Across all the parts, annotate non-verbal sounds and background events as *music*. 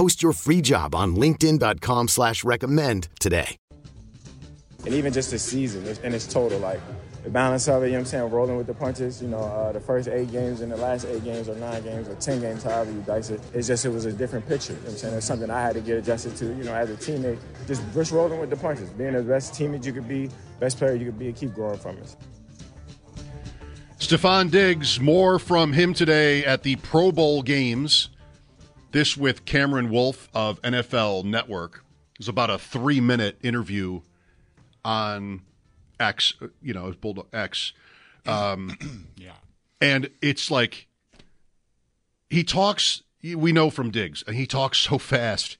Post your free job on LinkedIn.com slash recommend today. And even just the season and its total, like the balance of it, you know what I'm saying, rolling with the punches, you know, uh, the first eight games and the last eight games or nine games or 10 games, however you dice it, it's just, it was a different picture. You know what I'm saying? It's something I had to get adjusted to, you know, as a teammate, just, just rolling with the punches, being the best teammate you could be, best player you could be, and keep growing from it. Stefon Diggs, more from him today at the Pro Bowl games. This with Cameron Wolfe of NFL Network. Was about a three minute interview on X, you know, Bulldog X. Um, *clears throat* yeah. And it's like he talks, we know from Diggs, and he talks so fast.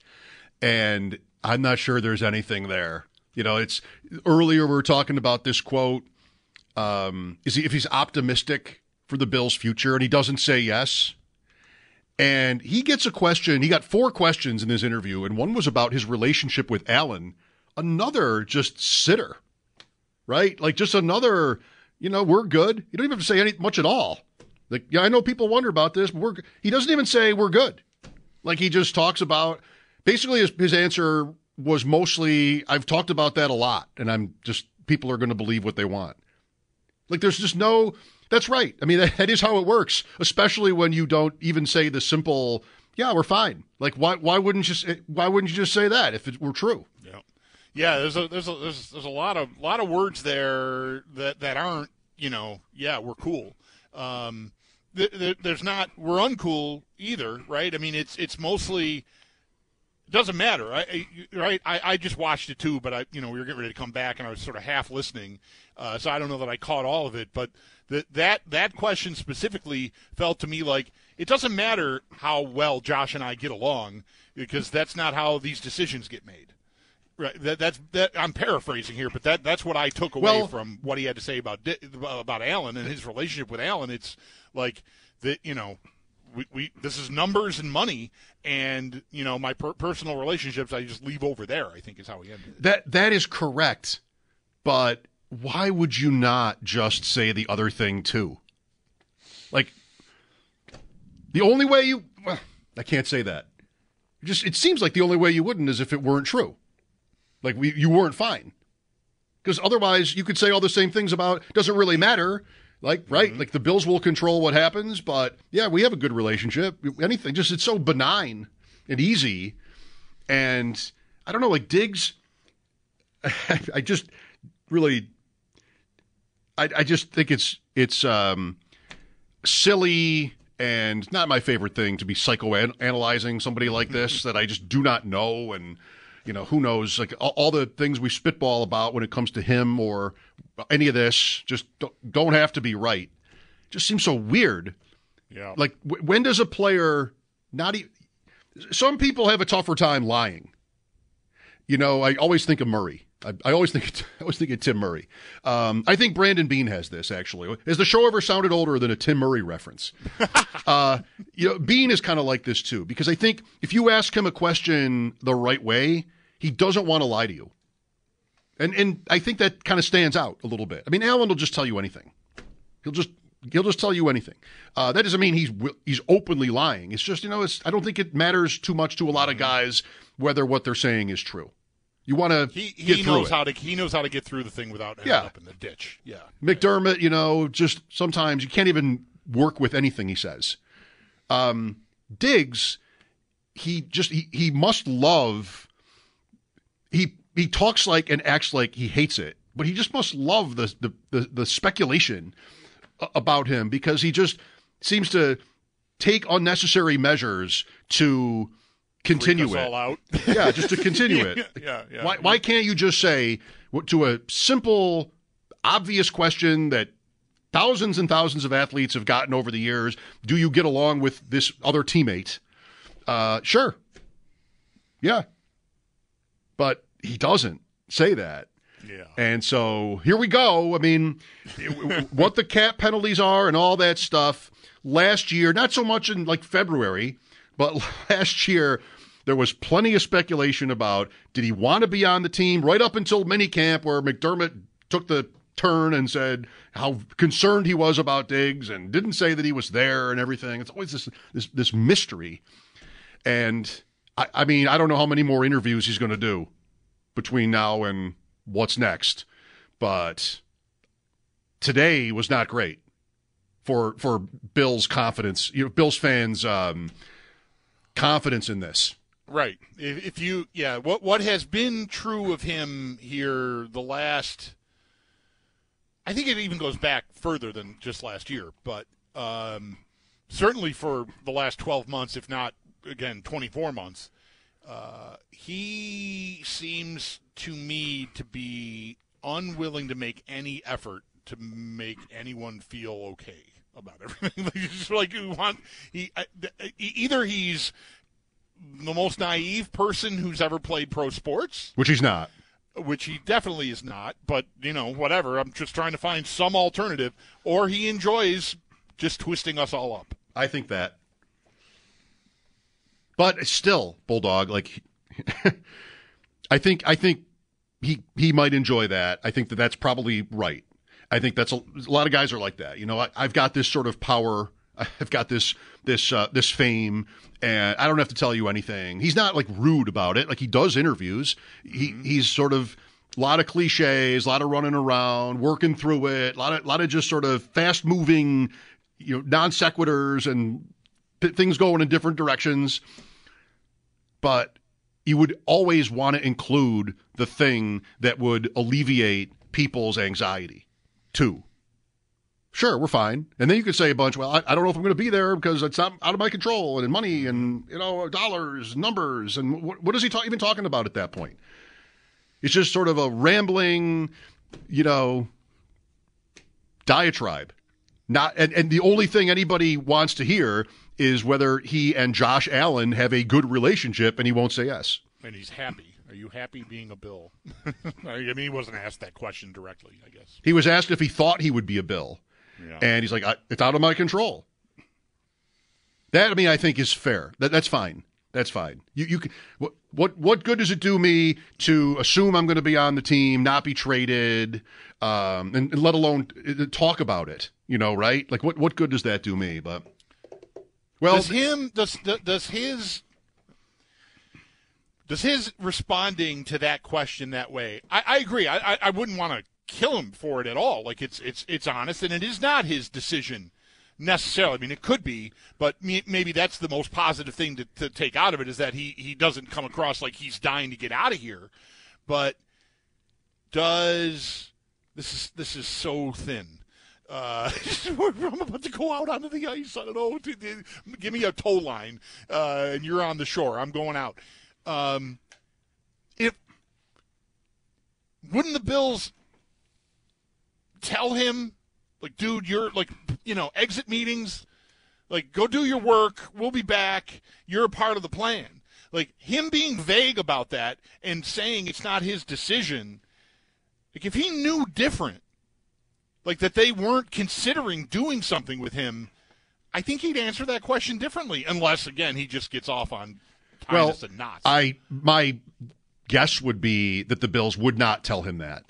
And I'm not sure there's anything there. You know, it's earlier we were talking about this quote. Um, is he if he's optimistic for the Bills' future, and he doesn't say yes, and he gets a question. He got four questions in this interview, and one was about his relationship with Allen. Another just sitter, right? Like just another. You know, we're good. You don't even have to say any much at all. Like, yeah, I know people wonder about this, but we're. He doesn't even say we're good. Like he just talks about. Basically, his, his answer was mostly, "I've talked about that a lot, and I'm just people are going to believe what they want." Like there's just no. That's right. I mean, that, that is how it works, especially when you don't even say the simple, "Yeah, we're fine." Like why why wouldn't you why wouldn't you just say that if it were true? Yeah, yeah. There's a there's a there's, there's a lot of lot of words there that that aren't you know yeah we're cool. Um, th- th- there's not we're uncool either, right? I mean, it's it's mostly doesn't matter, I, right? I, I just watched it too, but I, you know, we were getting ready to come back, and I was sort of half listening, uh, so I don't know that I caught all of it. But the, that that question specifically felt to me like it doesn't matter how well Josh and I get along, because that's not how these decisions get made. Right? That, that's that. I'm paraphrasing here, but that that's what I took away Well- from what he had to say about about Allen and his relationship with Allen. It's like that, you know we, we this is numbers and money and you know my per- personal relationships i just leave over there i think is how he ended it That that is correct, but why would you not just say the other thing too? Like the only way you well, I can't say that. Just it seems like the only way you wouldn't is if it weren't true. Like we you weren't fine. Because otherwise you could say all the same things about doesn't really matter. Like right, like the Bills will control what happens, but yeah, we have a good relationship. Anything just it's so benign and easy. And I don't know, like Diggs *laughs* I just really, I, I just think it's it's um, silly and not my favorite thing to be psychoanalyzing somebody like this *laughs* that I just do not know and you know who knows like all, all the things we spitball about when it comes to him or any of this just don't, don't have to be right. Just seems so weird. yeah Like w- when does a player not even? Some people have a tougher time lying. You know, I always think of Murray. I, I always think *laughs* I always think of Tim Murray. Um, I think Brandon Beane has this actually. Has the show ever sounded older than a Tim Murray reference? *laughs* uh, you know, Beane is kind of like this too because I think if you ask him a question the right way, he doesn't want to lie to you. And and I think that kind of stands out a little bit. I mean, Allen will just tell you anything. He'll just he'll just tell you anything. Uh, that doesn't mean he's he's openly lying. It's just you know, it's I don't think it matters too much to a lot of guys whether what they're saying is true. You want to he, he knows it. how to he knows how to get through the thing without ending Yeah. up in the ditch yeah McDermott, you know, just sometimes you can't even work with anything he says. Um, Diggs, he just he, he must love he he talks like and acts like he hates it, but he just must love the the the, the speculation about him because he just seems to take unnecessary measures to continue it. all out. *laughs* Yeah, just to continue *laughs* it. yeah, yeah. Why, why can't you just say to a simple, obvious question that thousands and thousands of athletes have gotten over the years? Do you get along with this other teammate? Uh, sure. Yeah. But he doesn't say that. Yeah. And so here we go. I mean, *laughs* what the cap penalties are and all that stuff. Last year, not so much in like February, but *laughs* last year there was plenty of speculation about did he want to be on the team right up until minicamp where McDermott took the turn and said how concerned he was about Diggs and didn't say that he was there and everything. It's always this this this mystery. And I, I mean, I don't know how many more interviews he's going to do between now and what's next. But today was not great for for Bill's confidence, you know, Bill's fans' um, confidence in this. Right. If, if you, yeah, what what has been true of him here the last, I think it even goes back further than just last year, but um, certainly for the last twelve months, if not again twenty four months, uh, he seems to me to be unwilling to make any effort to make anyone feel okay about everything. *laughs* Like, it's like you want he either he's the most naive person who's ever played pro sports, Which he's not. which he definitely is not, but you know, whatever. I'm just trying to find some alternative, or he enjoys just twisting us all up. I think that. But still, Bulldog, like *laughs* I think I think he he might enjoy that. I think that that's probably right. I think that's a, a lot of guys are like that. You know, I, I've got this sort of power. *laughs* I've got this this uh, this fame, and I don't have to tell you anything. He's not like rude about it. Like he does interviews. He he's sort of a lot of cliches, a lot of running around, working through it, a lot of lot of just sort of fast moving, you know, non sequiturs and th- things going in different directions. But you would always want to include the thing that would alleviate people's anxiety too. Sure, we're fine. And then you could say a bunch, well, I, I don't know if I'm going to be there because it's not out of my control and money and, you know, dollars, numbers. And what, what is he ta- even talking about at that point? It's just sort of a rambling, you know, diatribe. Not and, and the only thing anybody wants to hear is whether he and Josh Allen have a good relationship, and he won't say yes. And he's happy. Are you happy being a Bill? *laughs* I mean, he wasn't asked that question directly, I guess. He was asked if he thought he would be a Bill, Yeah. and he's like, I, "It's out of my control." That I mean, I think is fair. That that's fine. That's fine. You you can, what what what good does it do me to assume I'm going to be on the team, not be traded, um, and, and let alone uh, talk about it? You know, right? Like what what good does that do me? But well, does him does does his does his responding to that question that way? I, I agree. I, I wouldn't want to kill him for it at all. Like it's it's it's honest, and it is not his decision necessarily. I mean, it could be, but maybe that's the most positive thing to, to take out of it is that he he doesn't come across like he's dying to get out of here. But does this is this is so thin. Uh, *laughs* I'm about to go out onto the ice. I don't know. Give me a tow line, uh, and you're on the shore. I'm going out. Um, if wouldn't the Bills tell him, like, dude, you're like, you know, exit meetings, like, go do your work. We'll be back. You're a part of the plan. Like him being vague about that and saying it's not his decision. Like if he knew different, like that they weren't considering doing something with him, I think he'd answer that question differently. Unless again he just gets off on well, us in knots. I my guess would be that the Bills would not tell him that.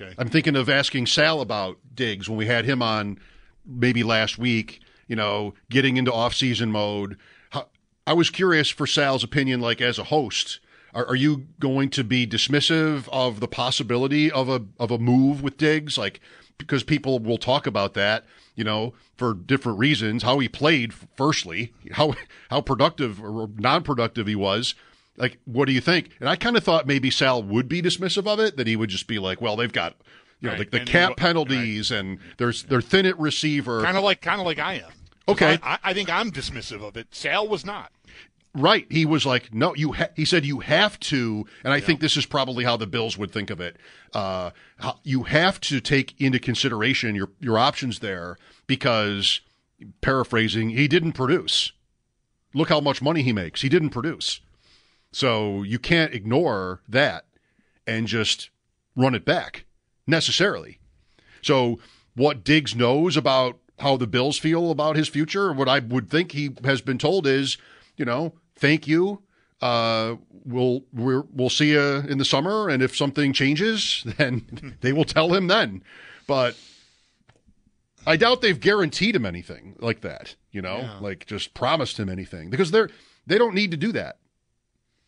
okay. I'm thinking of asking Sal about Diggs when we had him on maybe last week, you know, getting into off-season mode. I was curious for Sal's opinion, like as a host. Are, are you going to be dismissive of the possibility of a of a move with Diggs? Like because people will talk about that, you know, for different reasons. How he played, firstly, how how productive or non-productive he was, like, what do you think? And I kind of thought maybe Sal would be dismissive of it, that he would just be like, well, they've got, you know, Right. the, the cap what- penalties and there's they're thin at receiver. Kind of like, kind of like I am. Okay. I, I think I'm dismissive of it. Sal was not. Right. He was like, no, you. Ha-, he said you have to, and I think this is probably how the Bills would think of it. Uh, you have to take into consideration your your options there because, paraphrasing, he didn't produce. Look how much money he makes. He didn't produce, so you can't ignore that and just run it back necessarily. So what Diggs knows about how the Bills feel about his future, what I would think he has been told is, you know, thank you. Uh, we'll we're, we'll see you in the summer, and if something changes, *laughs* then they will tell him then. But I doubt they've guaranteed him anything like that. You know, like just promised him anything because they're they don't need to do that.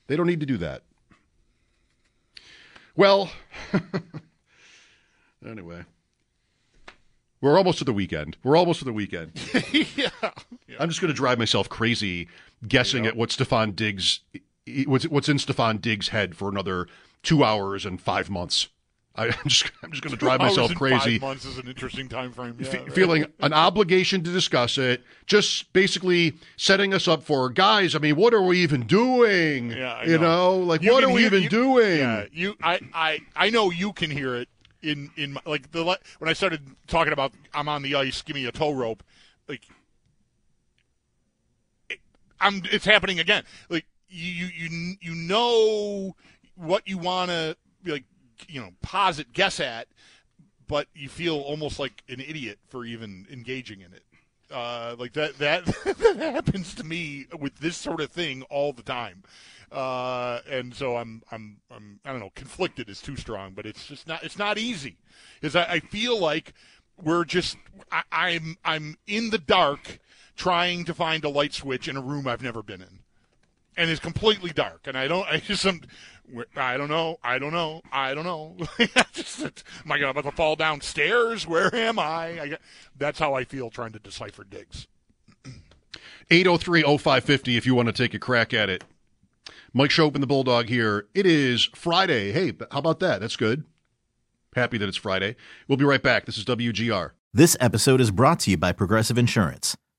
They don't need to do that. Well, *laughs* anyway. We're almost to the weekend. We're almost to the weekend. *laughs* yeah. I'm just going to drive myself crazy guessing at what Stefon Diggs what's what's in Stefon Diggs' head for another two hours and five months. I, *laughs* I'm just I'm just going to drive myself crazy, Five months is an interesting time frame. Yeah, fe- right. feeling an obligation to discuss it. Just basically setting us up for guys. I mean, what are we even doing? Yeah, you know. know, like You what are we hear- even you- doing? Yeah, you. I. I. I know you can hear it in in my, like the when I started talking about I'm on the ice. Give me a tow rope. Like I'm. It's happening again. Like you. You. You, know what you want to like. You know, posit, guess at, but you feel almost like an idiot for even engaging in it. Uh, like that, that *laughs* that happens to me with this sort of thing all the time, uh, and so I'm I'm I'm I don't know conflicted is too strong, but it's just not it's not easy because I, I feel like we're just I, I'm I'm in the dark trying to find a light switch in a room I've never been in, and it's completely dark, and I don't *laughs* I just am I don't know I don't know I don't know. *laughs* just, am I about to fall downstairs? Where am I? I? That's how I feel trying to decipher Diggs. 803-0550 if you want to take a crack at it. Mike Schopp and the Bulldog here. It is Friday. Hey, how about that? That's good. Happy that it's Friday. We'll be right back. This is WGR. This episode is brought to you by Progressive Insurance.